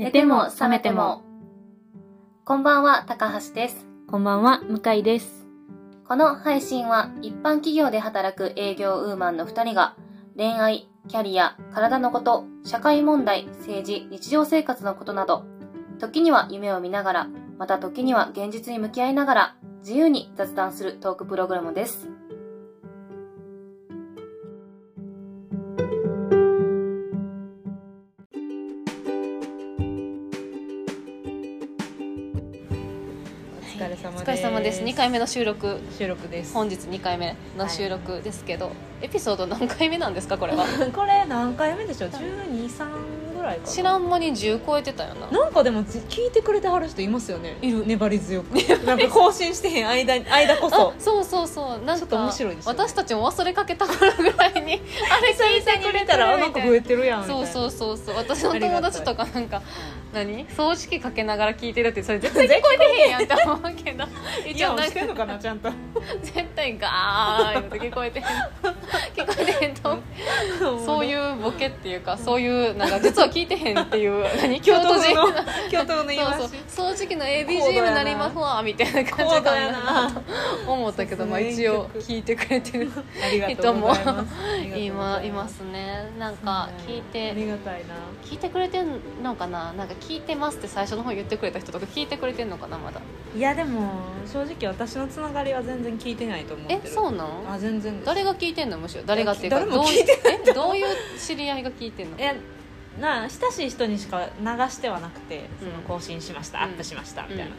寝ても覚めても。こんばんは、高橋です。こんばんは、向井です。この配信は一般企業で働く営業ウーマンの2人が恋愛、キャリア、体のこと、社会問題、政治、日常生活のことなど、時には夢を見ながら、また時には現実に向き合いながら、自由に雑談するトークプログラムです。です。お疲れ様です。2回目の収録。収録です。本日2回目の収録ですけど、エピソード何回目なんですかこれは？これ何回目でしょう？12、3ぐらいかな。知らん間に10超えてたよな。なんかでもじ聞いてくれてはる人いますよね。いる。粘り強く。なんか更新してへん間に 間こそ。あそうそうそう。なんちょっとか面白いね。私たちも忘れかけた頃ぐらいにあれ聞いてくれてたらなんか増えてるやんそうそうそうそう。私の友達とかなんか何？掃除機かけながら聞いてるってそれ絶対聞こえてへんやん。って思うけど。してんのかなちゃんと。絶対ガーッって聞こえてへん。聞こえてへんとそういううボケっていうかそういうなんか実は聞いてへんっていう何？京 京都都人。の京都の言いそうそう。掃除機の ABGM ななりますわみたいな感じかなと思ったけどまあ一応聞いてくれてる。ありがとうございます。ありがとうござ今いますね。なんか聞いあてりがたいな。聞いてくれてんのかな？なんか聞いてますって最初の方言ってくれた人とか聞いてくれてんのかなまだ。いやでも正直私のつながりは全然聞いてないと思ってる。えそうなんあ全然。誰が聞いてんの？むしろ。誰がっていうか誰もどう聞いてえ どういう知り合いが聞いてんの？いやなあ親しい人にしか流してはなくてそのうん更新しました、うん。アップしましたみたいな、うん。うん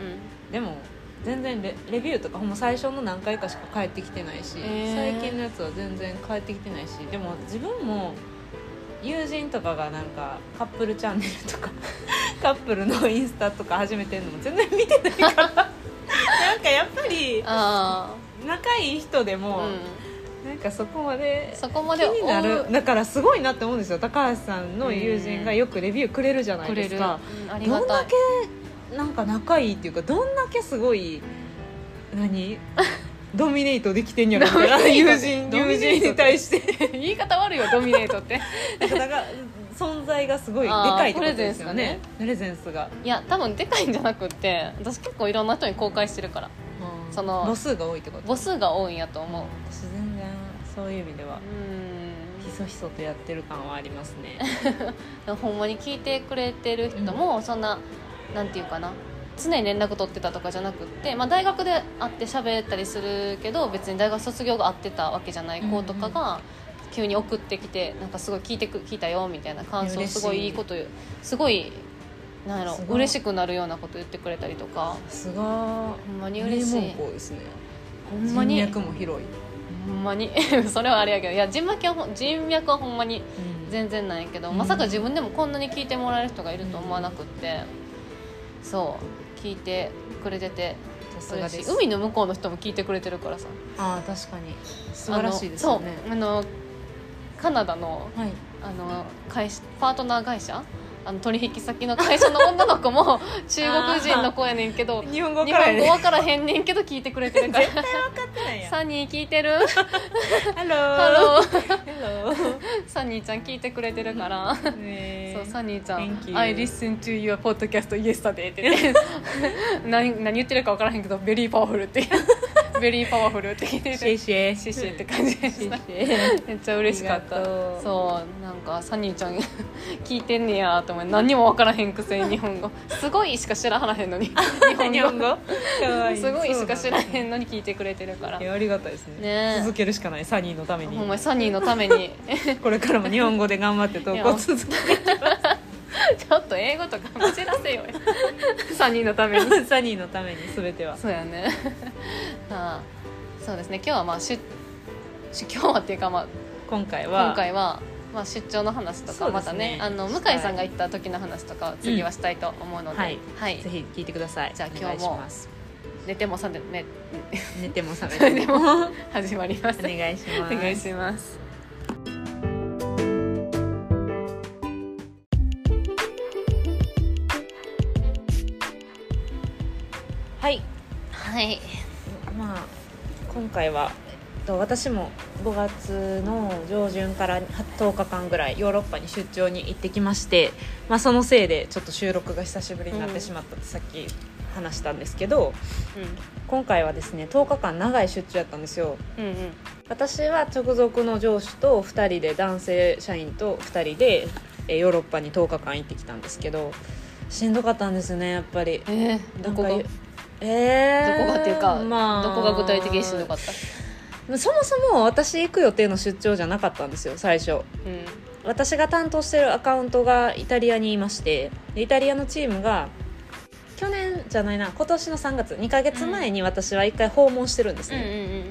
でも全然レレビューとかほんま最初の何回かしか返ってきてないし、えー。最近のやつは全然返ってきてないしでも自分も友人とかがなんかカップルチャンネルとか カップルのインスタとか始めてるのも全然見てないから。なんかやっぱりあ仲いい人であも、うん。なんかそこまでそこまで気にな追るう。だからすごいなって思うんですよ。高橋さんの友人がよくレビューくれるじゃないですか、うん。どんだけなんか仲いいっていうかどんだけすごい何？ドミネートできてんやろ。みたいな友ートドミネ人友人に対して。言い方悪いよドミネートって。なんかだから存在がすごいでかいってことですよね。ププレゼンスが、いや多分でかいんじゃなくって私結構いろんな人に公開してるから。うんその母数が多いってこと？母数が多いんやと思う。私全然そういう意味ではうん。ひそひそとやってる感はありますね。ほんまに聞いてくれてる人もそんな、なんていうかな常に連絡取ってたとかじゃなくって、まあ、大学で会って喋ったりするけど別に大学卒業が会ってたわけじゃない子とかが急に送ってきてなんかすごい聞いてく聞いたよみたいな感想すごいいいこと言うすごいなんやろ嬉しくなるようなこと言ってくれたりとか。さすがほんまに嬉しい。ですね。ほんまに。人脈も広い、ほんまに。それはあれやけどいや人脈は人脈はほんまに全然ないけど、うん。まさか自分でもこんなに聞いてもらえる人がいると思わなくって、そう聞いてくれてて嬉しい。海の向こうの人も聞いてくれてるからさ。ああ確かに。素晴らしいですよねあのカナダのはい。あの会社パートナー会社あの取引先の会社の女の子も 中国人の子やねんけど日本語日から本語分からへんねんけど聞いてくれてるから。絶対分かってないやん。サニー聞いてる？ハロハーハローサニーちゃん聞いてくれてるから。ねそうサニーちゃん Thank you「I listen to your podcast yesterday」って 何何言ってるか分からへんけど「very powerful」って「very powerful」って聞いててシェイ。シェイシェシェって感じでした。めっちゃ嬉しかった。そうなんかサニーちゃん聞いてんねやと思って何にも分からへんくせに日本語。すごいしか知らはらへんのに。日本語。すごいしか知らへんのに聞いてくれてるから。いやありがたいですね。ね。続けるしかない。サニーのために。ほんまにサニーのためにこれからも日本語で頑張って投稿続け ちょっと英語とか混じらせよ サニーのために。サニーのために全ては。そうやね。ああそうですね。今日はまあ出出今日はっていうかまあ今回は。今回は、まあ、出張の話とかまたねあの向井さんが行った時の話とかを次はしたいと思うので、はい。はい。ぜひ聞いてください。じゃあ今日も寝てもさんでね寝ても覚めてもお始まります願いします。お願いしますはい。はい。まあ今回はと私も5月の上旬から10日間ぐらいヨーロッパに出張に行ってきまして、まあ、そのせいでちょっと収録が久しぶりになってしまったってさっき話したんですけど、今回はですね10日間長い出張やったんですよ。うんうん。私は直属の上司と2人で男性社員と2人でえーヨーロッパに10日間行ってきたんですけどしんどかったんですねやっぱり。えー、どこが？えー、どこがっていうか、まあ、どこが具体的にしんどかった？そもそも私行く予定の出張じゃなかったんですよ最初。うん。私が担当してるアカウントがイタリアにいましてでイタリアのチームが去年じゃないな今年の3月2ヶ月前に私は1回訪問してるんですうんうんね、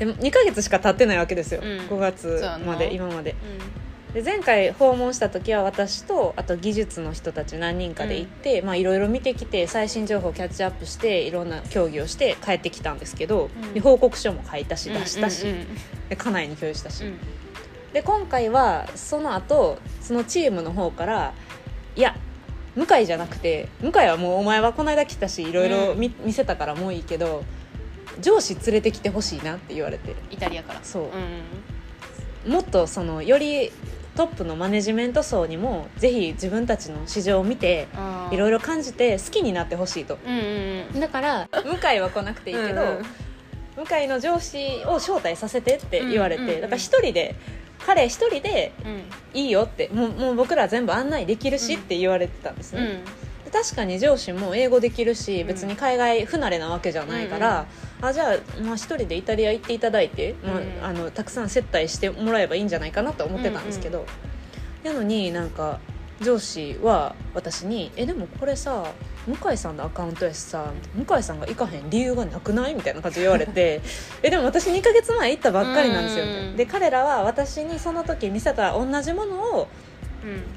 でも2ヶ月しか経ってないわけですよ、うん。5月まで今まで。うんで前回訪問した時は私とあと技術の人たち何人かで行って、まあいろいろ見てきて最新情報をキャッチアップしていろんな協議をして帰ってきたんですけど、うん。で報告書も書いたし出したし、うん。うんで家内に共有したし、うん。で今回はその後そのチームの方からいや向井じゃなくて向井はもうお前はこの間来たしいろいろ見,、見せたからもういいけど上司連れてきてほしいなって言われて。イタリアから。そう。うん。もっとそのよりトップのマネジメント層にもぜひ自分たちの市場を見ていろいろろ感じて好きになってほしいと。うんうんうん。だから向井は来なくていいけど、うんうん。向井の上司を招待させてって言われて、うん。うんうんだから一人で彼一人でうん。いいよってもうもう僕ら全部案内できるしって言われてたんですね、確かに上司も英語できるしうん。別に海外不慣れなわけじゃないから、あじゃあまあ、一人でイタリア行っていただいて、まうん。あ、あのたくさん接待してもらえばいいんじゃないかなと思ってたんですけど、なのになんか上司は私に「えでもこれさ向井さんのアカウントやしさ向井さんが行かへん理由がなくない?」みたいな感じで言われて「えでも私2ヶ月前行ったばっかりなんですよ」で彼らは私にその時見せた同じものをうん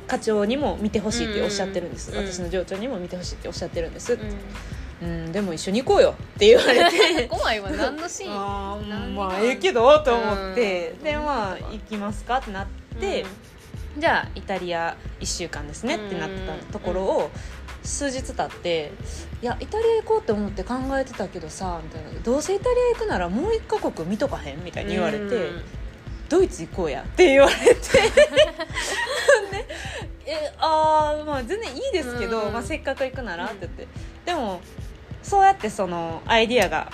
課長にも見てほしいっておっしゃってるんです、うん。私の上長にも見てほしいっておっしゃってるんです、ううん、でも一緒に行こうよって言われて。ん 怖いわ何のシーン？あまあええけどと思って、うん。でまあ行きますかってなって、じゃあイタリア1週間ですねってなってたところを、数日経って「いやイタリア行こうって思って考えてたけどさ」みたいな「どうせイタリア行くならもう一カ国見とかへん?」みたいに言われて。うんドイツ行こうやって言われて。でえあーまあ全然いいですけど、うん。まあ、せっかく行くならって言って、でもそうやってそのアイディアが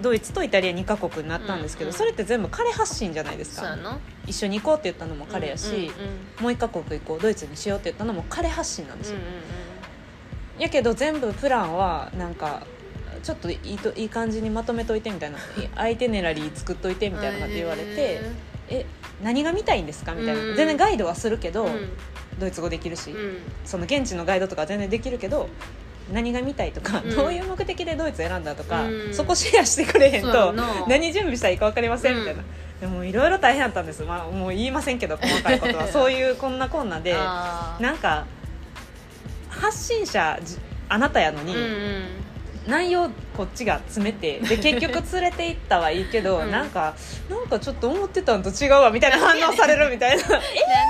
ドイツとイタリア2カ国になったんですけど、うんそれって全部彼発信じゃないですか。一緒に行こうって言ったのも彼やし、うんうんもう1カ国行こうドイツにしようって言ったのも彼発信なんですよ、うんうん。やけど全部プランはなんかちょっといいといい感じにまとめといてみたいな。アイテネラリー作っといてみたいな感じで言われて、え何が見たいんですかみたいな、うん全然ガイドはするけど、うん。ドイツ語できるし、うん。その現地のガイドとかは全然できるけど何が見たいとか、うん。どういう目的でドイツ選んだとか、うん。そこシェアしてくれへんとな。何準備したらいいか分かりませんみたいな、うん。でもいろいろ大変だったんです、まあ、もう言いませんけど細かいことは。そういうこんなこんなで。なんか発信者じあなたやのに、うんうん内容こっちが詰めてで結局連れて行ったはいいけど、うん。なんかなんかちょっと思ってたんと違うわみたいな反応されるみたいな。なん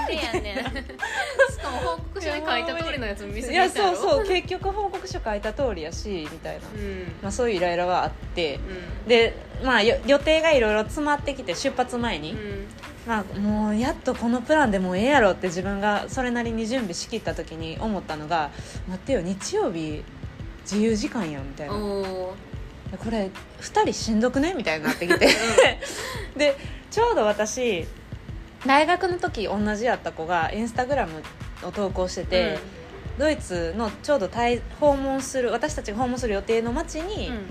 でやねん。しかも報告書に書いた通りのやつも見せていやそううそう結局報告書書いた通りやしみたいな、うん。まあ、そういうイライラはあって。うん。で、まあ、よ予定がいろいろ詰まってきて出発前に、うん。まあ、もうやっとこのプランでもうええやろって自分がそれなりに準備しきった時に思ったのが待ってよ日曜日自由時間やんみたいな。これ2人しんどくねみたいになってきて。でちょうど私大学の時同じやった子がインスタグラムを投稿してて、ドイツのちょうど滞訪問する私たちが訪問する予定の町に、うん。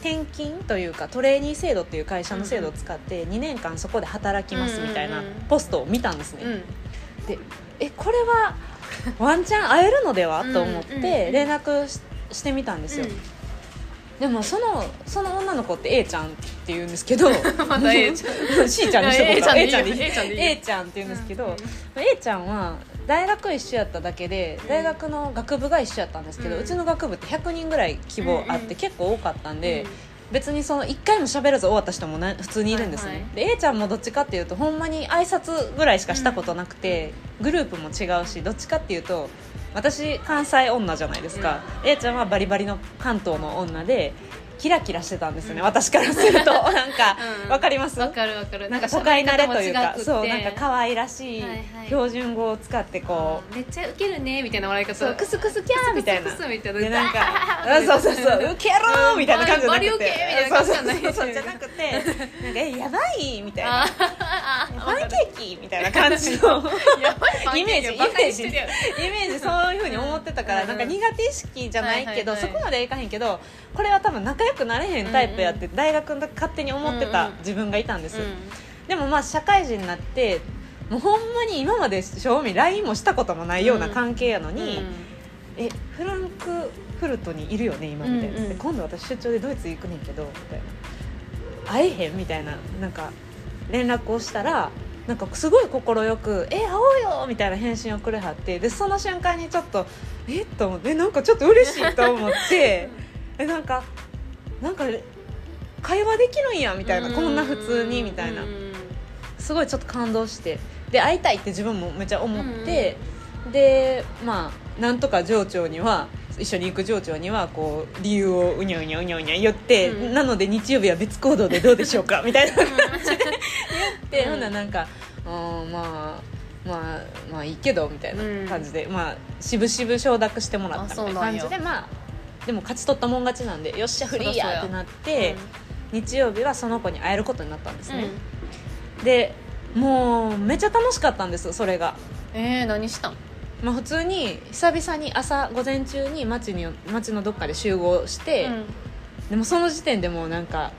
転勤というかトレーニー制度っていう会社の制度を使って2年間そこで働きますみたいなうんうんうん。ポストを見たんですね、うん。でえこれはワンチャン会えるのでは？と思っうんうんうんて連絡ししてみたんですよ、でもそのその女の子って A ちゃんって言うんですけど また A ちゃん。C ちゃんにしとこうか A ちゃんって言うんですけど、うん A ちゃんは大学一緒やっただけで大学の学部が一緒やったんですけど、ううんちの学部って100人ぐらい規模あって、うん。うん結構多かったんで、別にその1回も喋らず終わった人もな普通にいるんですね、はいはい。で A ちゃんもどっちかっていうとほんまに挨拶ぐらいしかしたことなくて、グループも違うしどっちかっていうと私関西女じゃないですか、A ちゃんはバリバリの関東の女でキラキラしてたんですよね、私からすると。なんかうん。わ、かります？わかるわかる。なんか都会慣れというか。そうなんか可愛らしいはいはい。標準語を使ってこう、めっちゃウケるねみたいな笑い方。そうクスクスキャーみたいな。クスみたいな。でなんかそうそうそう。ウケろーみたいな感じじゃなくて。バリウケみたいな感じじゃないそうそうそうじゃなくて なんかえやばいみたいな。パンケーキみたいな感じのイメージイメージイメージそういうふうに思ってたから、うん。なんか苦手意識じゃないけど、はいはいはい。そこまではいかへんけどこれは多分仲良くなれへんタイプやって、大学の時勝手に思ってた自分がいたんです、うでもまあ社会人になってもうほんまに今まで正味 LINE もしたこともないような関係やのん。に、えフランクフルトにいるよね今みたいな、うんうん。で今度私出張でドイツ行くねんけどみたいな。会えへんみたいななんか連絡をしたらなんかすごい快く「え会おうよ!」みたいな返信をくれはってでその瞬間にちょっと「えっ?」と思ってなんかちょっと嬉しいと思って えなんかなんか会話できるんやみたいな。こんな普通にみたいな。うん。すごいちょっと感動して。で会いたいって自分もめっちゃ思って、でまあなんとか上長には一緒に行く上長にはこう理由をうにゃうにゃうにゃうにゃ言って、うん。なので日曜日は別行動でどうでしょうか みたいな感じで 言って、うん。ほんならなんかうんまあまあまあいいけどみたいな感じで、まあ渋々承諾してもらったみたいな感じでまあでも勝ち取ったもん勝ちなんでよっしゃフリーややってなって、日曜日はその子に会えることになったんですね、でもうめっちゃ楽しかったんですそれが、えー、何したん？まあ、普通に久々に朝午前中に町に町のどっかで集合して、うん。でもその時点でもうなんか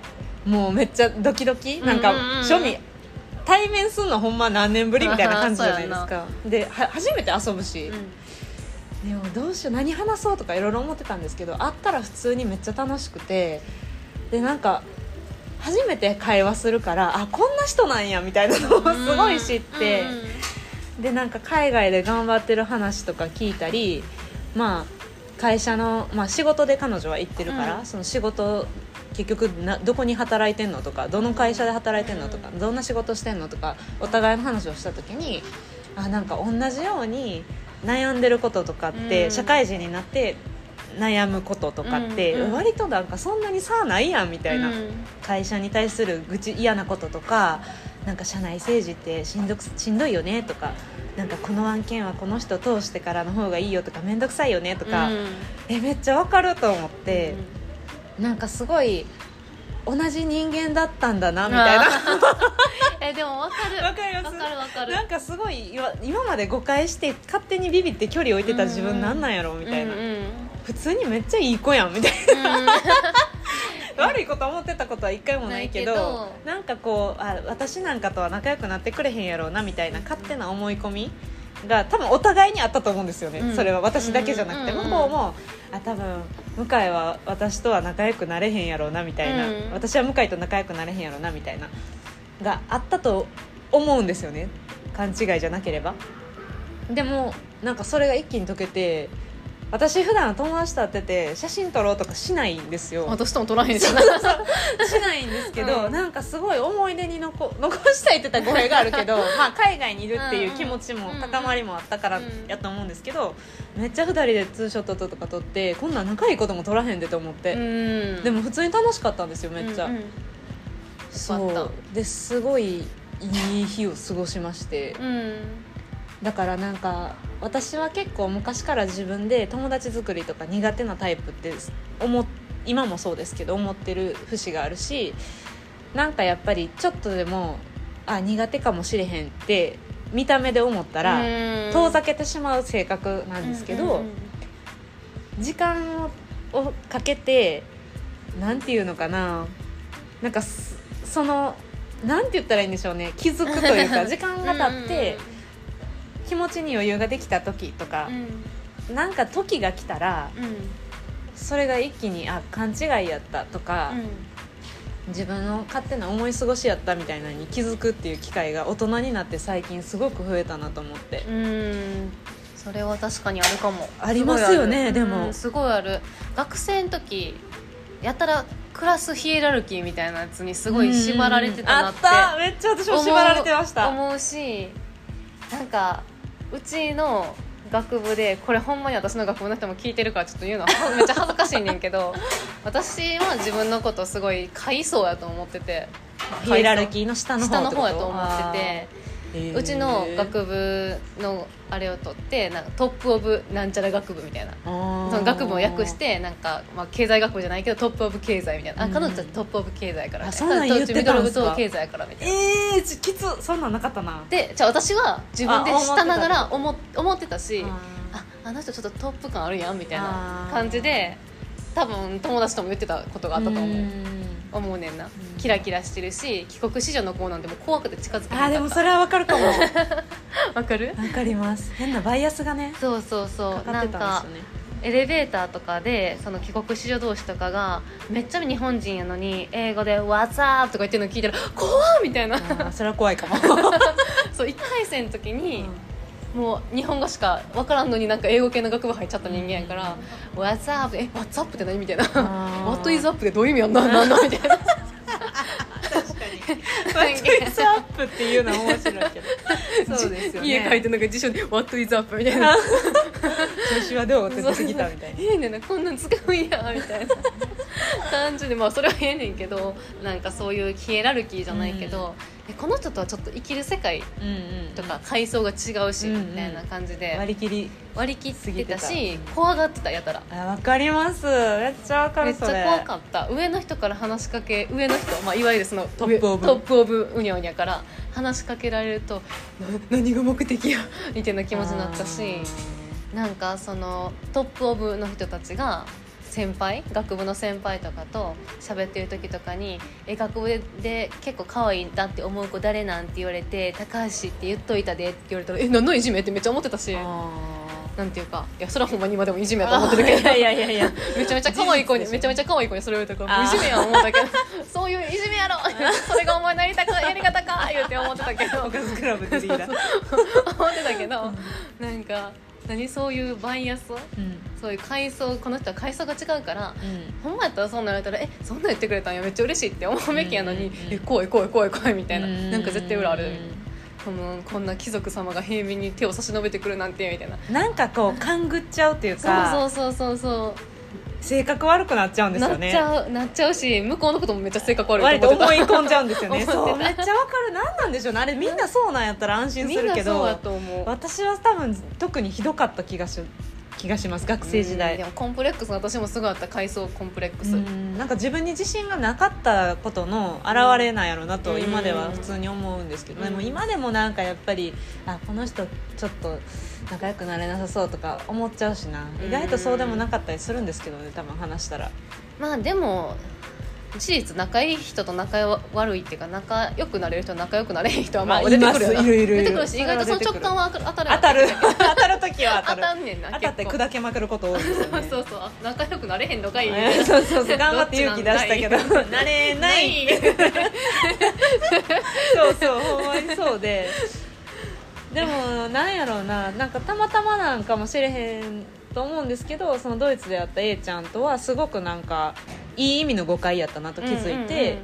もうめっちゃドキドキ、なんかうんうんうん。庶民対面すんのほんま何年ぶりみたいな感じじゃないですあか では初めて遊ぶし、うんでもどうしよう何話そうとかいろいろ思ってたんですけど会ったら普通にめっちゃ楽しくてでなんか初めて会話するからあこんな人なんやみたいなのをすごい知って、でなんか海外で頑張ってる話とか聞いたりまあ会社の、まあ、仕事で彼女は行ってるから、うん。その仕事結局などこに働いてんのとかどの会社で働いてんのとか、どんな仕事してんのとかお互いの話をした時にあなんか同じように悩んでることとかって、うん。社会人になって悩むこととかって、うんうん割となんかそんなに差ないやんみたいな、うん。会社に対する愚痴嫌なこととかなんか社内政治ってしんどくしんどいよねとかなんかこの案件はこの人通してからの方がいいよとか面倒くさいよねとか、うん。えめっちゃわかると思って、なんかすごい同じ人間だったんだなみたいな。えでも分かる。わかります？分かる分かる。なんかすごい今今まで誤解して勝手にビビって距離置いてた自分なんなんやろみたいな、うんうん。普通にめっちゃいい子やんみたいな。う ん悪いこと思ってたことは一回もないけどないけど。なんかこうあ私なんかとは仲良くなってくれへんやろうなみたいな勝手な思い込みが多分お互いにあったと思うんですよね、うん。それは私だけじゃなくて、うんうん。向こうもあ多分向井は私とは仲良くなれへんやろうなみたいな、うん。私は向井と仲良くなれへんやろうなみたいながあったと思うんですよね。勘違いじゃなければ。でもなんかそれが一気に解けて私普段友達と会ってて写真撮ろうとかしないんですよ。私とも取らへんしな。しないんですけど、うん。なんかすごい思い出に残 残したいって言ったら語弊があるけどまあ海外にいるっていう気持ちもうん。うん高まりもあったからうん。やと思うんですけどめっちゃ2人でツーショットとか撮ってこんなん仲いいことも撮らへんでと思って、うん。でも普通に楽しかったんですよめっちゃ、うんうんそう。ですごいいい日を過ごしまして。うん。だからなんか私は結構昔から自分で友達作りとか苦手なタイプって思っ今もそうですけど思ってる節があるしなんかやっぱりちょっとでもあ苦手かもしれへんって見た目で思ったらうん。遠ざけてしまう性格なんですけど、時間ををかけてなんていうのかななんかすそのなんて言ったらいいんでしょうね。気づくというか 時間が経って気持ちに余裕ができた時とかう、ん。なんか時が来たらうん。うんそれが一気にあ勘違いやったとか、自分の勝手な思い過ごしやったみたいなのに気づくっていう機会が大人になって最近すごく増えたなと思って。うん。うんそれは確かにあるかも。ありますよねでも。うんすごいある。学生の時やたらクラスヒエラルキーみたいなやつにすごい縛られてたなってあった。めっちゃ私も縛られてました。思うしなんかうちの学部でこれほんまに私の学部の人も聞いてるからちょっと言うのはめっちゃ恥ずかしいねんけど 私は自分のことすごい階層やと思ってて。ヒエラルキーの下の方やと思っててあー。うちの学部のあれを取ってなんか top of なんちゃら学部みたいな。その学部を訳してなんか、まあ、経済学部じゃないけど top of 経済みたいな、うん。あ彼女たち top of 経済やから。あそんなん言ってたんすか。 middle of 東経済やからみたいな。えー、ちきつそんなんなかったな。でじゃあ私は自分であ下ながら思思思ってたしあああの人ちょっとトップ感あるやんみたいあなー。感じで多分友達とも言ってたことがあったと思う思うねんな。キラキラしてるし帰国子女の子なんてもう怖くて近づけなあーでもそれはわかるかも。わ わかる？かります。変なバイアスがね。そうそうそう。かかってなんかたんですよね。エレベーターとかでその帰国子女同士とかがめっちゃ日本人やのに英語で「What's up?」とか言ってるの聞いたら「怖っ!」みたいな。それは怖いかも。そう1回生の時に、もう日本語しか分からんのになんか英語系の学部入っちゃった人間やから「What's up?」え「What's up?」って何みたいな「あー。What is up?」ってどういう意味やんななんだみたいな。What is up っていうのは面白いけどそうですよね。家帰ってなんか辞書で「What is up?」みたいな。調子はどう？って出てきたみたいな。ええねんなこんなん使うんやみたいな感じでまあそれはええねんけどなんかそういうヒエラルキーじゃないけど、えこの人とはちょっと生きる世界うんうんとか階層が違うし、うんうん。みたいな感じで。割り切り割り切ってたして怖がってたやたら。あわかります。めっちゃわかめっちゃ怖かった。上の人から話しかけ上の人、まあ、いわゆるその top of。top of ウニョウニャから話しかけられるとな何が目的や？みたいな気持ちになったしなんかそのトップオブの人たちが先輩学部の先輩とかと喋ってる時とかに「え学部で結構可愛いなって思う子誰なん?」て言われて「高橋って言っといたで」って言われたら「え何のいじめ?」ってめっちゃ思ってたしあなんていうかいやそれはほんまに今でもいじめやとー思ってるけどいやいやいやいや。めちゃめちゃ可愛い子にめちゃめちゃ可愛い子にそれ言われたかいじめやん思ったけど そういういじめやろ。それがお前のやりたかやり方か言って思ってたけど。おかずクラブでリーダー。思ってたけどなんか何？そういうバイアスうん。そういう階層この人は階層が違うからうん。ほんまやったらそんなん言われたらえそんなん言ってくれたんやめっちゃ嬉しいって思うべきやのに、うんうんうん。え怖い怖い怖い怖いみたいな、なんか絶対裏ある。うんこのこんな貴族様が平民に手を差し伸べてくるなんてみたいな。なんかこう勘ぐっちゃうっていうそうかそうそうそうそう性格悪くなっちゃうんですなっよねちゃうなっちゃうし向こうのこともめっちゃ性格悪い割とと思思い込んじゃうんですよね。そう。めっちゃわかる？何なんでしょうね。あれみんなそうなんやったら安心するけど。私は多分特にひどかった気がし気がします学生時うん代でもコンプレックス私もすごいあった階層コンプレックス、うんなんか自分に自信がなかったことの表れなんやろうなとうん。今では普通に思うんですけど、うん。でも今でもなんかやっぱりあこの人ちょっと仲良くなれなさそうとか思っちゃうしな。うん意外とそうでもなかったりするんですけどね多分話したら。まあでも事実仲いい人と仲悪いっていうか仲良くなれる人と仲良くなれへん人はまあまあ出てくるよな。いるいるいる。出てくるし意外とその直感は当たる当たる。当たる時は当たんねんな当たって砕けまくること多いですよね。そうそう。あ仲良くなれへんのかい。えーそうそうそう。頑張って勇気出したけど。なれない。そうそうほんまにそうで。でもなんやろうな。なんかたまたまなんかもしれへんと思うんですけどそのドイツで会った A ちゃんとはすごくなんかいい意味の誤解やったなと気づいて、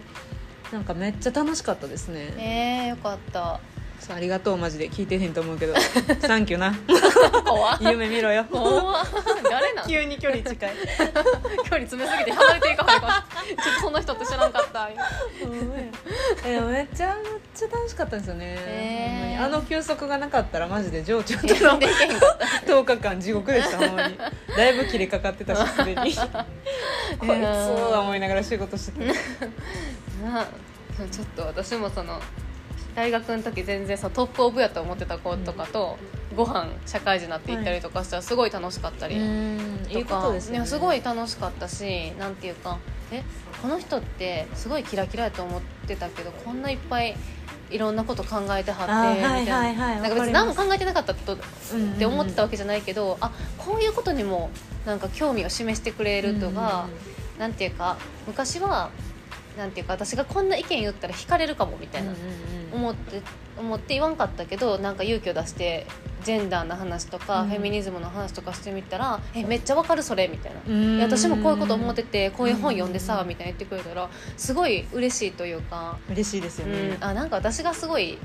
なんかめっちゃ楽しかったですね。えー、よかった。そうありがとうマジで聞いてへんと思うけど。サンキューな。夢見ろよ。誰な 急に距離近い。離詰めすぎて離れていかないかちょっとその人って知らんかった。めっちゃめっちゃ楽しかったんですよね、へー。あの休息がなかったらマジで情緒とのできへんかった。10日間地獄でしたほんまに。だいぶ切れかかってたしすでに こいつは思いながら仕事してた。なちょっと私もその大学の時全然さトップオブやと思ってた子とかと、ご飯社会人になって行ったりとかしたらすごい楽しかったり、とか。ね。すごい楽しかったしなんていうかえこの人ってすごいキラキラやと思ってたけどこんないっぱいいろんなこと考えてはってみたいな,、はいはいはいな。んか別に何も考えてなかったとっうんて思ってたわけじゃないけど、あこういうことにもなんか興味を示してくれるとか、なんていうか昔はなんていうか私がこんな意見言ったら惹かれるかもみたいな、思って思って言わんかったけどなんか勇気を出してジェンダーの話とか、うん。フェミニズムの話とかしてみたら「えめっちゃわかるそれ」みたいな。私もこういうこと思っててこういう本読んでさうんみたいな言ってくれたらすごい嬉しいというか、嬉しいですようねん、あなんか私がすごい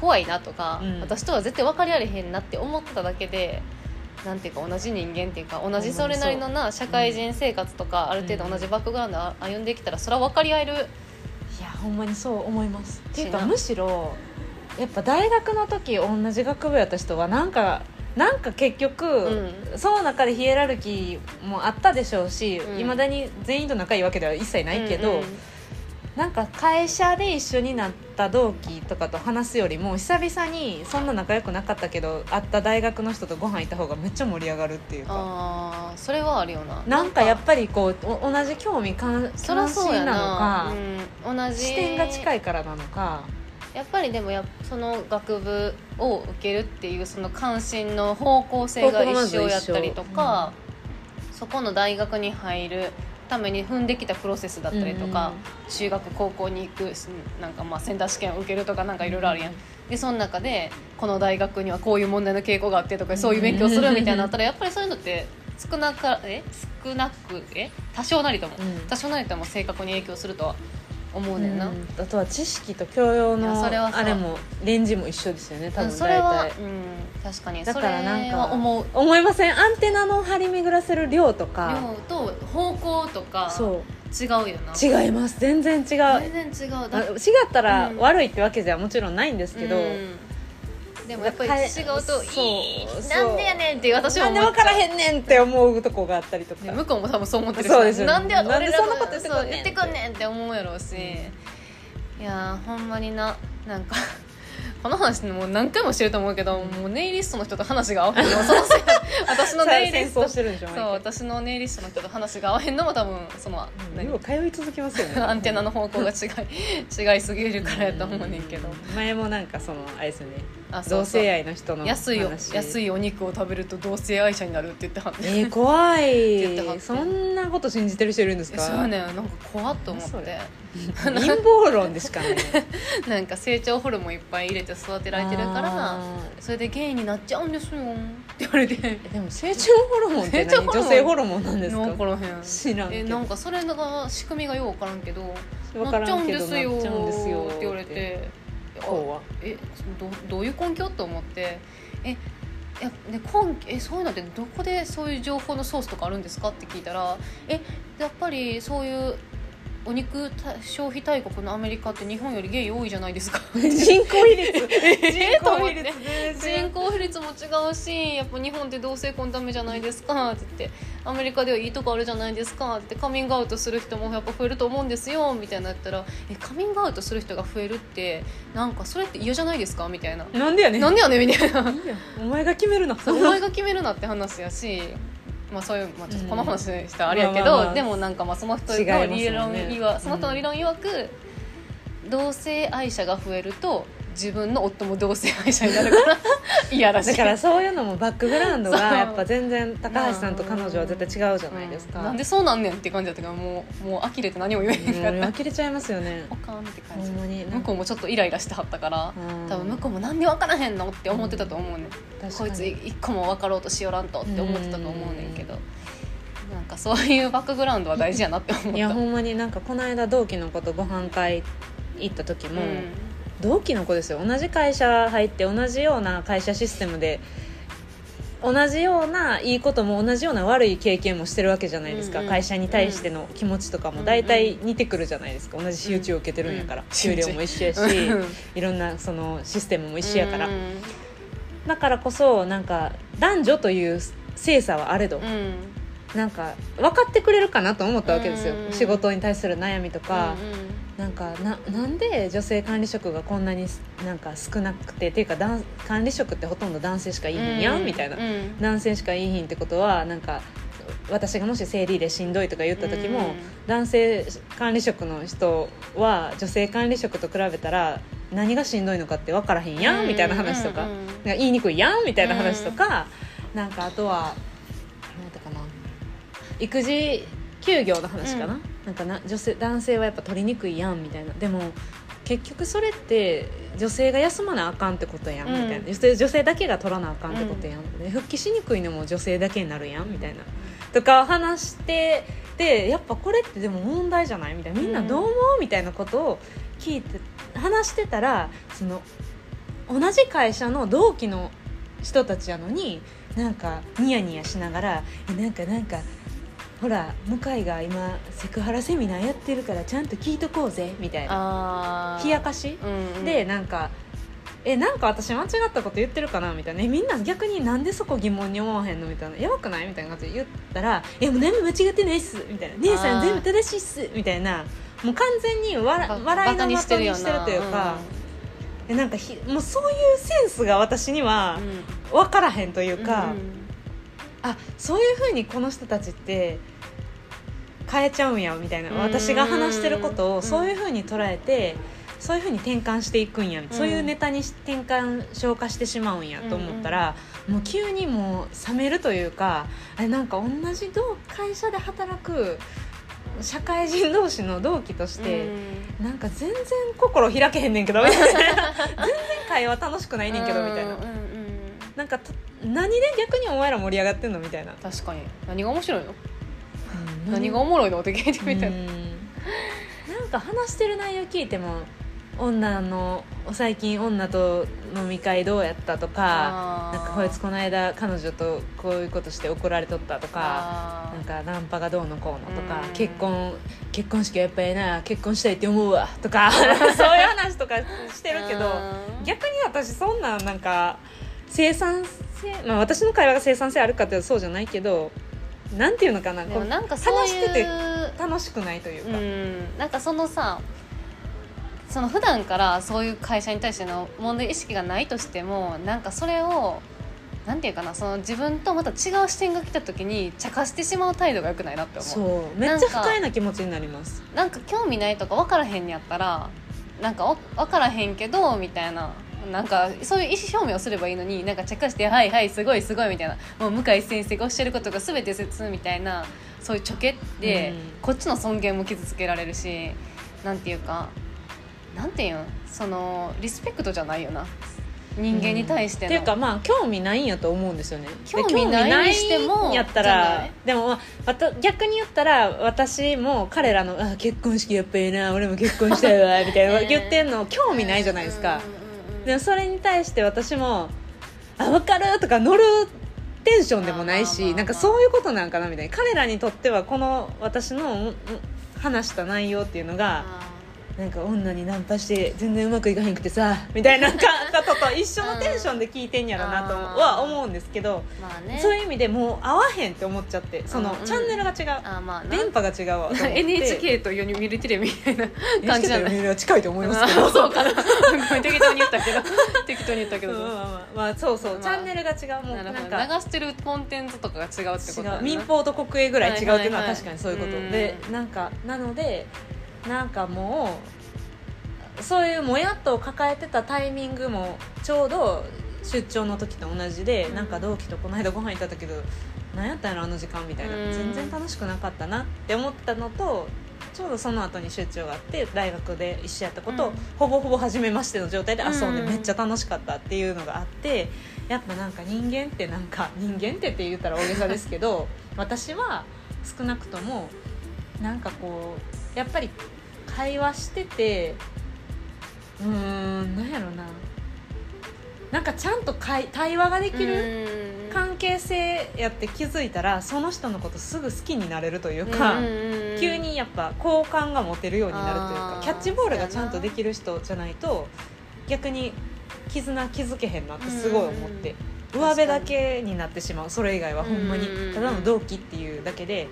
怖いなとか、うん。私とは絶対分かり合えへんなって思ってただけでなんていうか同じ人間っていうか同じそれなりのな社会人生活とかある程度同じバックグラウンド歩んできたらそれは分かり合える。いやほんまにそう思います。っていうかむしろやっぱ大学の時同じ学部やった人はなんかなんか結局、うその中でヒエラルキーもあったでしょうしいま、うん。未だに全員と仲いいわけでは一切ないけど、うんうんなんか会社で一緒になった同期とかと話すよりも久々にそんな仲良くなかったけど会った大学の人とご飯行った方がめっちゃ盛り上がるっていうか。ああそれはあるよな。なんかやっぱりこうお同じ興味関心なのか、うん、同じ視点が近いからなのか。やっぱりでもやその学部を受けるっていうその関心の方向性が一緒やったりとか、そこの大学に入るために踏んできたプロセスだったりとか、中学高校に行くなんかまあセンター試験を受けるとかなんかいろいろあるやん、でその中でこの大学にはこういう問題の傾向があってとかそういう勉強するみたいになったらやっぱりそういうのって少なかえ？少なくえ？多少なりとも、うん。多少なりとも性格に影響するとは思うねんな、うん。あとは知識と教養いやのそれはそう。あれもレンジも一緒ですよね多うん分それは、大体。うん、確かに。だからなんそれはか思う。思いません？アンテナの張り巡らせる量とか。量と方向とかそ違うよな。う違います。全然違う。全然違う。だあ違ったらうん。悪いってわけではもちろんないんですけど、うんでもやっぱり違うとそういいそうなんでやねんって私はなんで分からへんねんって思うとこがあったりとか、ね向こうも多分そう思ってるしそうですよね。なんで俺らそんなこと言ってくんねんって。くんねんって思うやろうし、いやーほんまにななんか この話もう何回もしてると思うけど、もうネイリストの人と話が合わへんの 私のネイリスト。そう私のネイリストの人と話が合わへんのも多分そのう通い続きますよね。アンテナの方向が違い違いすぎるからやと思うねんけど。前もなんかそのあれですよねあそうそう。同性愛の人の話安いよ安いお肉を食べると同性愛者になるって言ってはんねえー、怖言ってはっていそんなこと信じてる人いるんですか？そうねなんか怖っと思っそてれ？陰謀論でしかない。なんか成長ホルモンいっぱい入れて育てられてるからあそれでゲイになっちゃうんですよって言われて。ーでも成長ホルモンって何？成長ホルモン？女性ホルモンなんですか？分からへん。知らんけど。えなんかそれが仕組みがよう分からんけど分からなっちゃうんですよ。なっちゃうんですよって言われて怖えどどういう根拠？と思って。えいやで根えそういうのってどこでそういう情報のソースとかあるんですか？って聞いたらえやっぱりそういうお肉た消費大国のアメリカって日本よりゲイ多いじゃないですか。人口比率。え 人口比率人口比率も違うしやっぱ日本って同性婚ダメじゃないですかって言ってアメリカではいいとこあるじゃないですかってカミングアウトする人もやっぱ増えると思うんですよみたいなやったらえカミングアウトする人が増えるってなんかそれって嫌じゃないですかみたいな。なんでやねん。なんでやねんみたいな。いいやお前が決めるな。お前が決めるなって話やしまあそういう、まあ、ちょっとこの話したらあれやけど、まあまあまあでもなんかまあその人の理論いわ、うん。その人の理論曰く、同性愛者が増えると自分の夫も同性愛者になるから。嫌らしい。だからそういうのもバックグラウンドがやっぱ全然高橋さんと彼女は絶対違うじゃないですか、うん。なんでそうなんねんって感じだったからもうもう呆れて何も言えへんかった。呆れちゃいますよね。ポカンって感ほじ向こうもちょっとイライラしてはったからうん。多分向こうもなんで分からへんのって思ってたと思うねん。確かに。こいつ一個も分かろうとしよらんとって思ってたと思うねんけど。なんかそういうバックグラウンドは大事やなって思った。いやほんまになんかこの間同期の子とご飯会行った時も、うん同期の子ですよ。同じ会社入って同じような会社システムで同じようないいことも同じような悪い経験もしてるわけじゃないですか、うんうん会社に対しての気持ちとかも大体似てくるじゃないですか。同じ仕打ちを受けてるんやから、うん給料も一緒やし、うんいろんなそのシステムも一緒やから、うんだからこそなんか男女という性差はあれど、うん。なんか分かってくれるかなと思ったわけですよ、うん仕事に対する悩みとか、うんなんかななんで女性管理職がこんなになんか少なくてっていうか男管理職ってほとんど男性しかいいひんやん、みたいな、うん。男性しかいいひんってことはなんか私がもし生理でしんどいとか言った時も、うん。男性管理職の人は女性管理職と比べたら何がしんどいのかって分からへんやん、みたいな話とか,、言いにくいやんみたいな話とか、なんかあとは何やったかな。育児休業の話かな,、うんなんかな女性男性はやっぱ取りにくいやんみたいな。でも結局それって女性が休まなあかんってことやん、うんみたいな。女性女性だけが取らなあかんってことやん、で復帰しにくいのも女性だけになるやんみたいな。とか話してでやっぱこれってでも問題じゃないみたいな。みんなどう思うみたいなことを聞いて話してたらその同じ会社の同期の人たちやのになんかニヤニヤしながら「えなんかなんかほら向井が今セクハラセミナーやってるからちゃんと聞いとこうぜ」みたいな。あ冷やかし、うんうん、でなんか「えなんか私間違ったこと言ってるかな?」みたいな。え「みんな逆になんでそこ疑問に思わへんの?」みたいな「やばくない?」みたいな感じで言ったら「えもう何も間違ってないっす」みたいな「姉さん全部正しいっす」みたいな。もう完全に笑ば笑いの的にしてるというか、えなんかひもうそういうセンスが私にはうん。うん分からへんといううんか、うんあそういうふうにこの人たちって変えちゃうんやみたいな。うん。私が話してることうん。をそういうふうに捉えてそういうふうに転換していくんや、ん。そういうネタにし転換消化してしまうんやと思ったら、もう急にもう冷めるというかあれなんか同じ同会社で働く社会人同士の同期として、なんか全然心開けへんねんけどみたいな。全然会話楽しくないねんけどみたいな。うんうんうんなんかと何で逆にお前ら盛り上がってんのみたいな。確かに。何が面白いの？何がおもろいのって聞いてみたいな。うん。なんか話してる内容聞いても女の最近女と飲み会どうやったとかなんかこいつこの間彼女とこういうことして怒られとったとかあなんかナンパがどうのこうのとかうん。結婚結婚式はやっぱりな結婚したいって思うわとか そういう話とかしてるけどうん。逆に私そんなんなんか生産性、まあ、私の会話が生産性あるかってそうじゃないけどなんていうのかなでこうもなんかそう話してていう楽しくないというか、うん。なんかそのさその普段からそういう会社に対しての問題意識がないとしてもなんかそれをなんていうかなその自分とまた違う視点が来た時に茶化してしまう態度がよくないなって思う。そう。めっちゃ不快な気持ちになります。なんか興味ないとか分からへんにやったらなんかわ分からへんけどみたいななんかそういう意思表明をすればいいのになんか茶化して「はいはいすごいすごい」みたいなもう向井先生がおっしゃることが全て説みたいなそういうちょけって、うん。こっちの尊厳も傷つけられるしなんていうかなんていうんそのリスペクトじゃないよな人間に対しての、っていうかまあ興味ないんやと思うんですよね。興味ないにしてもやったらい。でも、まあ、逆に言ったら私も彼らのあ結婚式やっぱりな俺も結婚したいわみたいな言ってんの興味ないじゃないですか、うんうんうんうんでもそれに対して私も「あ分かる!」とか乗るテンションでもないしなんかそういうことなんかなみたいな彼らにとってはこの私のうん話した内容っていうのがあなんか女にナンパして全然うまくいかへんくてさみたいなかことと一緒のテンションで聞いてんやろなとうんは思うんですけどーまあね。そういう意味でもう合わへんって思っちゃってそのうんチャンネルが違う。電波が違うわ NHK と読売テレビみたいな感じなんだ。NHK は近いと思いますけあど。そうかな。適当に言ったけど。適当に言ったけど、うんまあまあまあそうそう、まあチャンネルが違うもうなんかど流してるコンテンツとかが違うってこと民放と国営ぐらい違うっていうのは確かにそういうこと、うんでなんかなのでなんかもうそういうもやっと抱えてたタイミングもちょうど出張の時と同じで、うん。なんか同期とこの間ご飯行ったけど何やったんやろあの時間みたいな、うん。全然楽しくなかったなって思ったのとちょうどその後に出張があって大学で一緒やったことを、うん。ほぼほぼ初めましての状態で遊んでうんめっちゃ楽しかったっていうのがあってやっぱなんか人間ってなんか 人間ってって言ったら大げさですけど私は少なくともなんかこうやっぱり会話しててうーんなんやろな。なんかちゃんと会対話ができるうん。関係性やって気づいたらその人のことすぐ好きになれるというか、急にやっぱ好感が持てるようになるというかキャッチボールがちゃんとできる人じゃないと逆に絆気づけへんなってすごい思って、うん上辺だけになってしまう。それ以外はほんまに。うん。ただの同期っていうだけで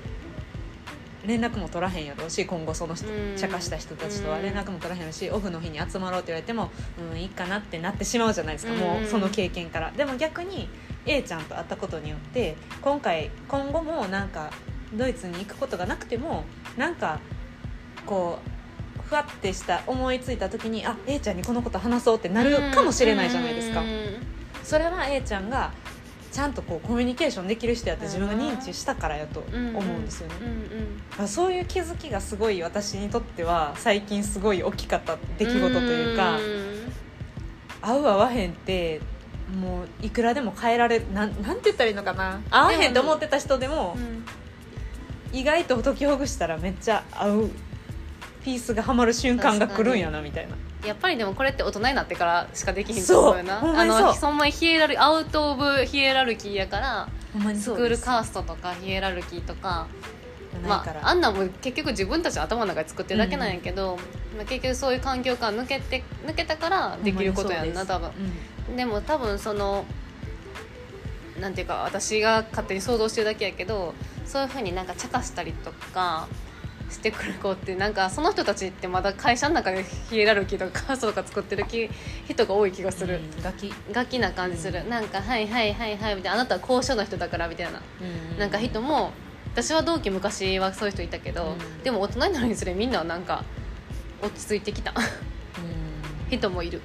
連絡も取らへんやろうし今後その人うん。茶化した人たちとは。連絡も取らへんしオフの日に集まろうって言われてもうんいいかなってなってしまうじゃないですか。もうその経験から。でも逆に A ちゃんと会ったことによって今回今後もなんかドイツに行くことがなくてもなんかこうふわってした思いついた時にあ A ちゃんにこのこと話そうってなるかもしれないじゃないですか。それは A ちゃんがちゃんとこうコミュニケーションできる人やって自分が認知したからやと思うんですよね。うんうん。だからそういう気づきがすごい私にとっては最近すごい大きかった出来事というかん合う合わへんってもういくらでも変えられるなんなんて言ったらいいのかな。合わへんって思ってた人でもうん。意外と解きほぐしたらめっちゃ合うピースがはまる瞬間が来るんやなみたいな。やっぱりでもこれって大人になってからしかできひんと思うよな。あのそんまにヒエラルアウト・オブ・ヒエラルキーやからスクールカーストとかヒエラルキーとかまあ、あんなんも結局自分たちの頭の中で作ってるだけなんやけど、まあ、結局そういう環境から抜けて抜けたからできることやんな多分。でも多分そのなんていうか私が勝手に想像してるだけやけどそういうふうになんか茶化したりとかしてくる子ってなんかその人たちってまだ会社の中でヒエラルキーとかカーストとか作ってる気人が多い気がする、うんガキ、ガキな感じする、なんか「はいはいはいはい」みたいな「あなたは高尚な人だから」みたいな。なんか人も私は同期昔はそういう人いたけど、うん。でも大人になるにつれみんななんか落ち着いてきた。人もいる、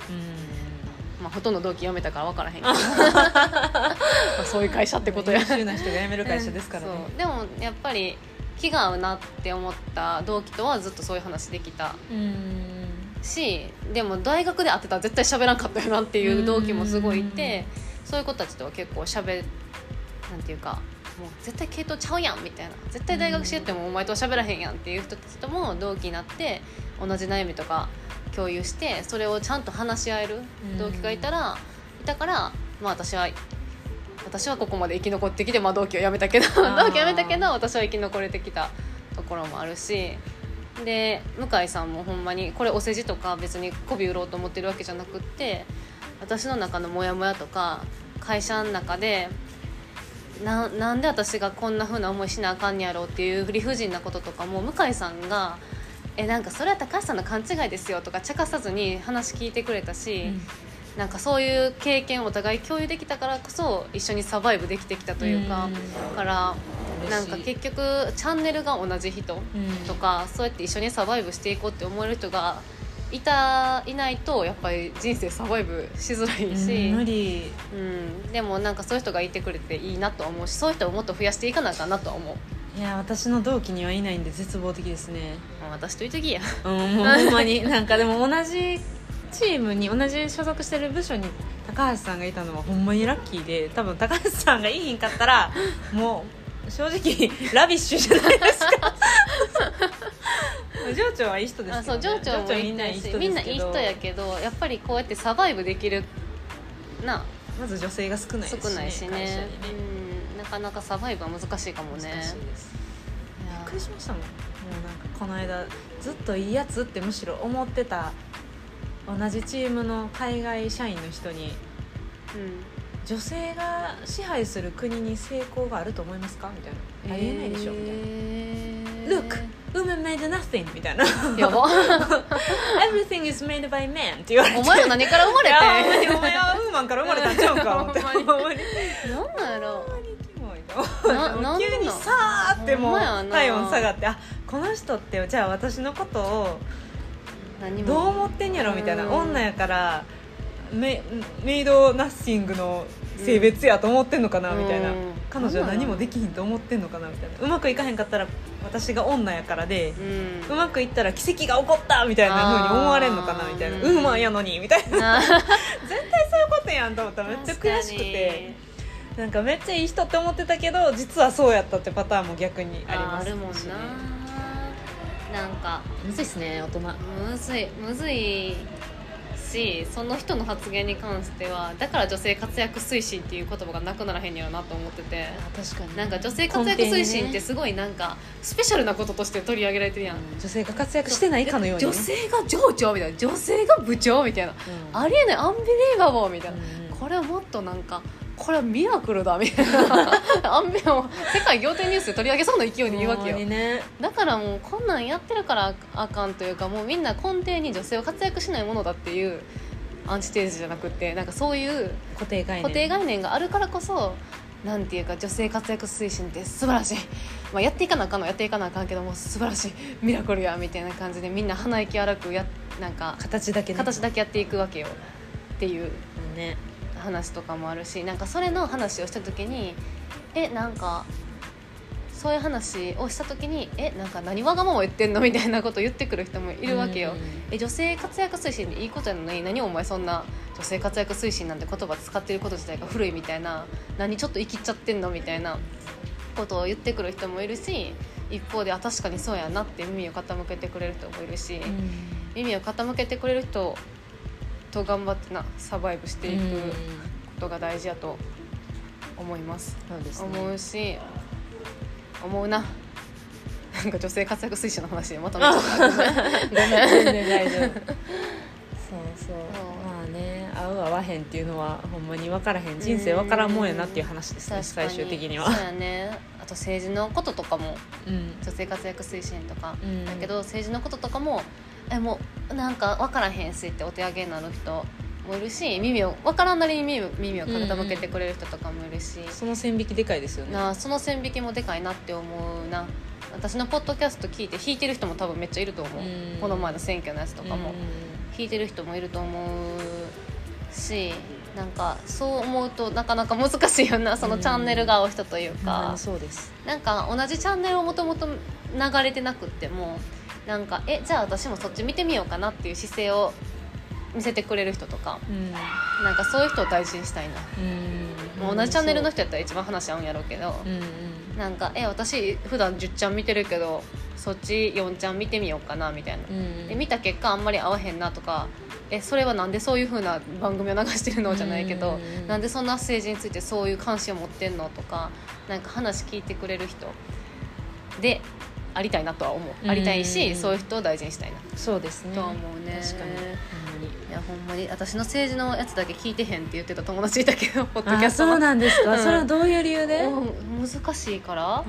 まあ、ほとんど同期辞めたから分からへんけど。まあそういう会社ってことや。優秀な人が辞める会社ですからね、でもやっぱり気が合うなって思った同期とはずっとそういう話できたうん。しでも大学で会ってたら絶対喋らんかったよなっていう同期もすごいいてそういう子たちとは結構喋なんていうかもう絶対系統ちゃうやんみたいな。絶対大学してってもお前とは喋らへんやんっていう人たちとも同期になって同じ悩みとか共有してそれをちゃんと話し合える同期がいたらいたからまあ私は私はここまで生き残ってきて、まあ、同期を辞めたけどー。同期辞めたけど私は生き残れてきたところもあるし。で向井さんもほんまにこれお世辞とか別に媚び売ろうと思ってるわけじゃなくって私の中のモヤモヤとか会社の中でななんで私がこんな風な思いしなあかんねやろうっていう理不尽なこととかも向井さんが「えなんかそれは高橋さんの勘違いですよ」とか茶化さずに話聞いてくれたし、なんかそういう経験をお互い共有できたからこそ一緒にサバイブできてきたというか、からなんか結局チャンネルが同じ人とかそうやって一緒にサバイブしていこうって思える人がいたいないとやっぱり人生サバイブしづらいし、無理。うん、でもなんかそういう人がいてくれていいなと思う。しそういう人をもっと増やしていかなあかんなとは思う、いや私の同期にはいないんで絶望的ですね。まあ私といときや。うんほんまに。なんかでも同じチームに同じ所属してる部署に高橋さんがいたのはほんまにラッキーで多分高橋さんがいいひんかったら もう正直ラビッシュじゃないですか。上長はいい人ですあけど、ね、そう上長もいみんないい人みんないい人やけどやっぱりこうやってサバイブできるな。まず女性が少ないです少ないしね。ね。うん、なかなかサバイブは難しいかもね。難しいです。いやびっくりしましたもん。もうなんかこの間ずっといいやつってむしろ思ってた同じチームの海外社員の人にうん女性が支配する国に成功があると思いますか？みたいな。ありえないでしょ？みたいな。えー Look women made nothing みたいな。やば。Everything is made by men って言われて。お前は何から生まれいやほんお前はウーマンから生まれたんちゃう んか思って。ほんまに。ほんまになんやろ急にさーってもう体温下がってあこの人ってじゃあ私のことをどう思ってんやろみたいな。うん。女やからメメイドナッシングの性別やと思ってんのかなみたいな。うん。彼女は何もできひんと思ってんのかなみたいな。うまくいかへんかったら私が女やからでうまくいったら奇跡が起こったみたいな風に思われんのかなみたいな。あウーーマンやのにみたいな。あ 絶対そういうことやんと思った。らめっちゃ悔しくて。なんかめっちゃいい人って思ってたけど実はそうやったってパターンも逆にありますあるもんななんか。むずいっすね大人。むずいむずいしその人の発言に関してはだから女性活躍推進っていう言葉がなくならへんやろなと思ってて。確かに。なんか女性活躍推進ってすごいなんかスペシャルなこととして取り上げられてるやん、女性が活躍してないかのように。ね女性が上長みたいな。女性が部長みたいな。うん。ありえない。アンビリーバボーみたいな、うん。これはもっとなんかこれはミラクルだみたいな。アンビも世界仰天ニュースで取り上げそうな勢いで言うわけよ。ね。だからもうこんなんやってるからあかんというかもうみんな根底に女性は活躍しないものだっていうアンチテーゼじゃなくてなんかそういう固定概念。固定概念があるからこそなんていうか女性活躍推進って素晴らしい、まあ、やっていかなあかんのはやっていかなあかんけども素晴らしい。ミラクルやみたいな感じでみんな鼻息荒くやなんか形だけね。形だけやっていくわけよ。っていう。ね話とかもあるしなんかそれの話をした時にえなんかそういう話をした時にえなんか何わがまま言ってんの？みたいなことを言ってくる人もいるわけよ、え女性活躍推進でいいことやのに何お前そんな女性活躍推進なんて言葉使ってること自体が古いみたいな何ちょっと生きっちゃってんの？みたいなことを言ってくる人もいるし一方であ確かにそうやなって耳を傾けてくれる人もいるし、耳を傾けてくれる人と頑張ってなサバイブしていくことが大事やと思います、そうですね。思うし思うな。なんか女性活躍推進の話でまとめちゃごめん。大丈夫そうそうまあね合う合わへん。っていうのはほん。まに分からへん。人生分からん。もん。やなっていう話ですね最終的にはそうやねあと政治のこととかもうん。女性活躍推進とか、うん。だけど政治のこととかもえもうなんか分からへんしってお手上げになる人もいるし耳を分からんなりに耳を耳を傾けてくれる人とかもいるし、その線引きでかいですよね。なあその線引きもでかいなって思うな。私のポッドキャスト聞いて弾いてる人も多分めっちゃいると思う、うん。この前の選挙のやつとかも、うん。弾いてる人もいると思うしなんかそう思うとなかなか難しいよなそのチャンネルが合う人というか。まに、そうです。なんか同じチャンネルをもともと流れてなくってもなんかえじゃあ私もそっち見てみようかなっていう姿勢を見せてくれる人とか。うん。なんかそういう人を大事にしたいな、うん。もう同じチャンネルの人やったら一番話合うんやろうけど、うんう。んなんかえ私普段10ちゃん見てるけどそっち4ちゃん見てみようかなみたいな、うん。で見た結果あんまり合わへんなとかえそれはなんでそういう風な番組を流してるのじゃないけど、うん。なんでそんな政治についてそういう関心を持ってんのとかなんか話聞いてくれる人。でありたいなとは思う、うん。ありたいしそういう人を大事にしたいな。そうですね。とは思うね。確かに。いやほんまに私の政治のやつだけ聞いてへんって言ってた友達いたけど ポッドキャあそうストのなんですか、うん。それはどういう理由で？お難しいから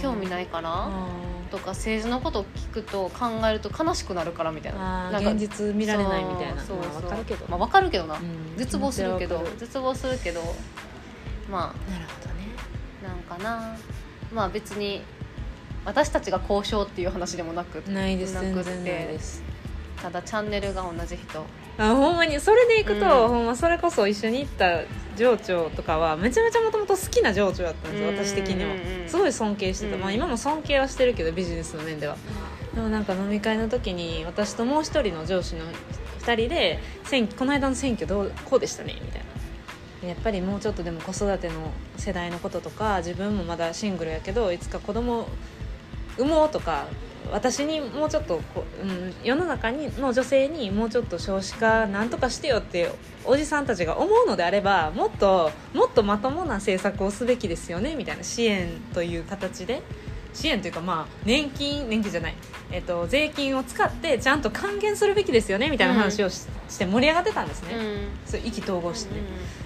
興味ないからとか政治のことを聞くと考えると悲しくなるからみたいな。あなんかー現実見られないみたいな。そうまあそうわかるけど、まあ、分かるけどな、うん。絶望するけど絶望するけどまなるほどね。あなんかな。まあ別に私たちが交渉っていう話でもなくないです。なくって全然ないです。ただチャンネルが同じ人。あほんまにそれでいくと、うん。ほんまそれこそ一緒に行った情緒とかはめちゃめちゃもともと好きな情緒だったんです私的にはすごい尊敬してた、うん。まあ、今も尊敬はしてるけどビジネスの面では。でもなんか飲み会の時に私ともう一人の上司の2人で選挙この間の選挙どうこうでしたねみたいな。でやっぱりもうちょっとでも子育ての世代のこととか自分もまだシングルやけどいつか子供産もうとか私にもうちょっとこう、うん、世の中にの女性にもうちょっと少子化なんとかしてよっておじさんたちが思うのであればもっともっとまともな政策をすべきですよねみたいな支援という形で。支援というかまあ年金年金じゃない、えっと、税金を使ってちゃんと還元するべきですよねみたいな話をし,、して盛り上がってたんですね、うん。そう意気投合して、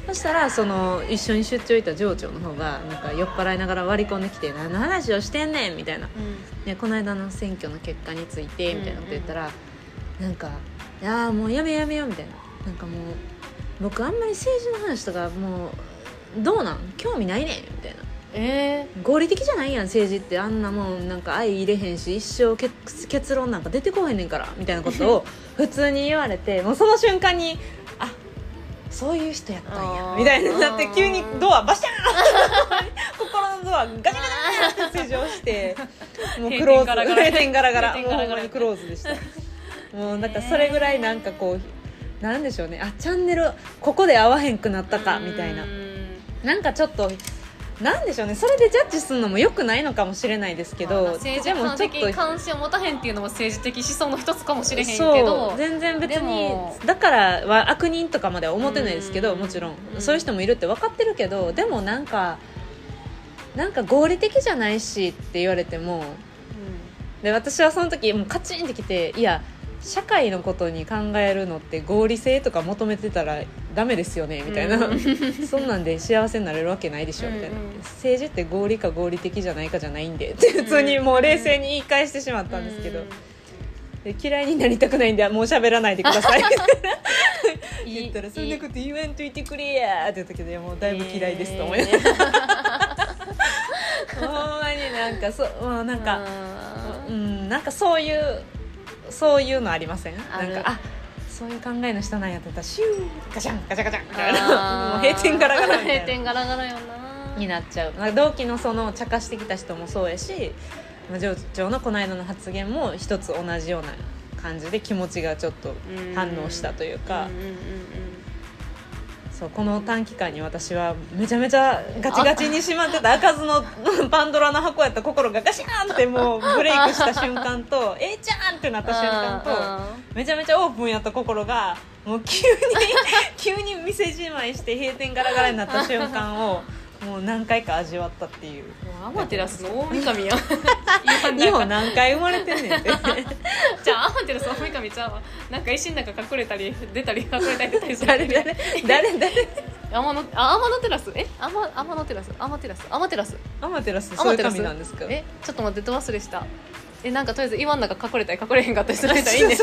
そしたらその一緒に出張行った上長の方がなんか酔っ払いながら割り込んできて「何の話をしてんねん」みたいな。ね、この間の選挙の結果についてみたいなこと言ったら、なんか「いやーもうやめやめよう」みたいな。なんかもう僕あんまり政治の話とかもうどうなん？興味ないねんみたいなえ合理的じゃないやん政治って。あんなもんなんか愛入れへんし一生結結論なんか出てこへんねんからみたいなことを 普通に言われてもうその瞬間にあそういう人やったんやみたいになって急にドアバシャーン 心のドアガチャガチャって施錠して もうクローズ閉店ガラガラ。もうほんまにクローズでした。もうなんかそれぐらいなんかこうなんでしょうね。あチャンネルここで合わへんくなったかみたいな。なんかちょっとなんでしょうね。それでジャッジするのもよくないのかもしれないですけど政治でも家的関心を持たへんっていうのも政治的思想の一つかもしれへんけそどう全然別でにもだからは悪人とかまでは思ってないですけどうん。もちろん。うんそういう人もいるって分かってるけどでもなんかなんか合理的じゃないしって言われてもで私はその時もうカチンってきていや社会のことに考えるのって合理性とか求めてたらダメですよねみたいな、うん。そんなんで幸せになれるわけないでしょみたいな、うんうん政治って合理か合理的じゃないかじゃないんでって普通にもう冷静に言い返してしまったんですけど、で嫌いになりたくないんでもう喋らないでください。言ったら「そんいないこと言わんといてくれや」って言ったけどもうだいぶ嫌いですと思いながら、えー。ほんまになんかそうもうなんか、うん、なんかそういうそういうのありません？なんかあそういう考えの人なんやってたらシューガチャンガチャガチャンみたいあなー。もう閉店ガラガラみたいな。閉店ガラガラよなになっちゃう。なんか同期のその茶化してきた人もそうやしまあ上長のこの間の発言も一つ同じような感じで気持ちがちょっと反応したというか、うんうんうんうんそうこの短期間に私はめちゃめちゃガチガチにしまってた開かずのパンドラの箱やった心がガシャンってもう ブレイクした瞬間とええちゃんってなった瞬間とめちゃめちゃオープンやった心がもう急に 急に店じまいして閉店ガラガラになった瞬間をもう何回か味わったっていう。アマテラスの大神や 日本何回生まれてんねんって。じゃあアマテラス大神ちゃうわなんか石の中隠れたり出たり隠れたり出たりする誰誰誰誰？アマノあアマノテラス？え？アマアマノテラス？アマテラス？アマテラスアマテラス？そういう神なんですか？え？ちょっと待ってど忘れした。えなんかとりあえず岩の中隠れたり隠れへんかったりするみたい いいね。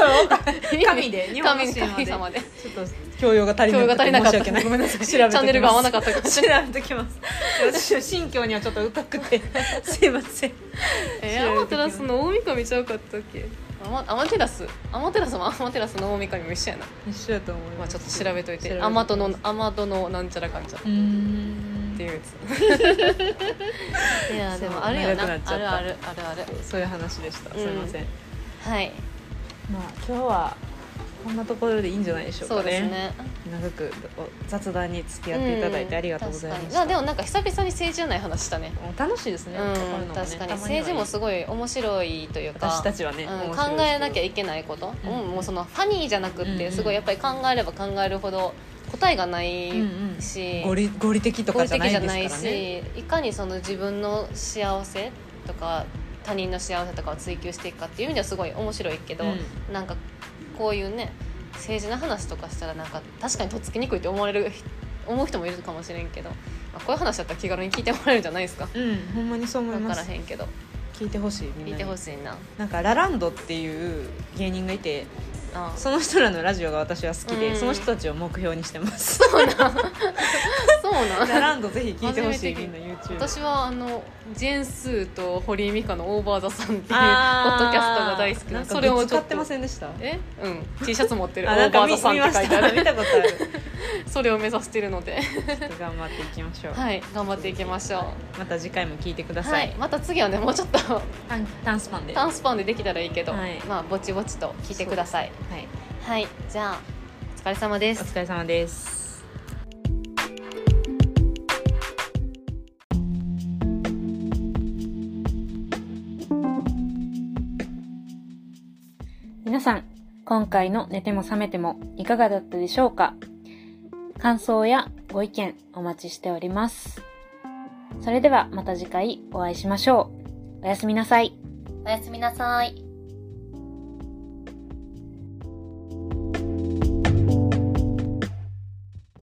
神で神神様で。ちょっと教養が足りなくてが足りなかった。申し訳ない。ごめんなさい。チャンネルが合わなかったか調べときます。私は新教にはちょっと疎くて。すいません。えアマテラスの大神ちゃうかったっけ？アマアマテラス？アマテラスもアマテラスの大神も一緒やな、一緒やと思いまあ、ますちょっと調べといて。アマトのアマトのなんちゃらかんちゃら。っていうやつ。いやでもあるよな。あるあるあるある。そういう話でした。すいません、はい。まあ今日はこんなところでいいんじゃないでしょうかね。そうですね。長くお雑談に付き合っていただいてありがとうございましうんた、確かに。でもなんか久々に政治じゃない話したね楽しいですね、こうん、ね。確かに。政治もすごい面白いというか私たちはね、うん、面考えなきゃいけないこと、うん。うんもうそのファニーじゃなくって、うんうん。すごいやっぱり考えれば考えるほど答えがないうんうん。し、合理合理的とかじゃないね。しいかにその自分の幸せとか他人の幸せとかを追求していくかっていう意味ではすごい面白いけど、うん。なんかこういうね政治の話とかしたらなんか確かにとっつきにくいって思われる思う人もいるかもしれんけど、まあ、こういう話だったら気軽に聞いてもらえるんじゃないですか？うんほんまにそう思い分ます。からへんけど。聞いてほしいみんなに。聞いてほしいな。なんかラランドっていう芸人がいてあその人らのラジオが私は好きで、うん。その人たちを目標にしてます。そうなん。ラランドぜひ聞いてほしいみんな YouTube 私はあのジェーン・スーと堀井美香の「オーバー・ザ・さん」っていうポあッドキャストが大好きなかなんそれを使ってませんでした？え？うん。T シャツ持ってる「オあなんかバー・ザ・さん」って書いてある。見たことある それを目指しているので。頑張っていきましょう、はい頑張っていきましょまた次回も聞いてくだうさ、はいいまた次はねもうちょっと。短短スパンで。短スパンでできたらいいけど、はい。まあぼちぼちと聞いてください。はい、はいじゃあお疲れ様です。お疲れ様です。皆さん、今回の寝ても覚めてもいかがだったでしょうか？感想やご意見お待ちしております。それではまた次回お会いしましょう。おやすみなさい。おやすみなさい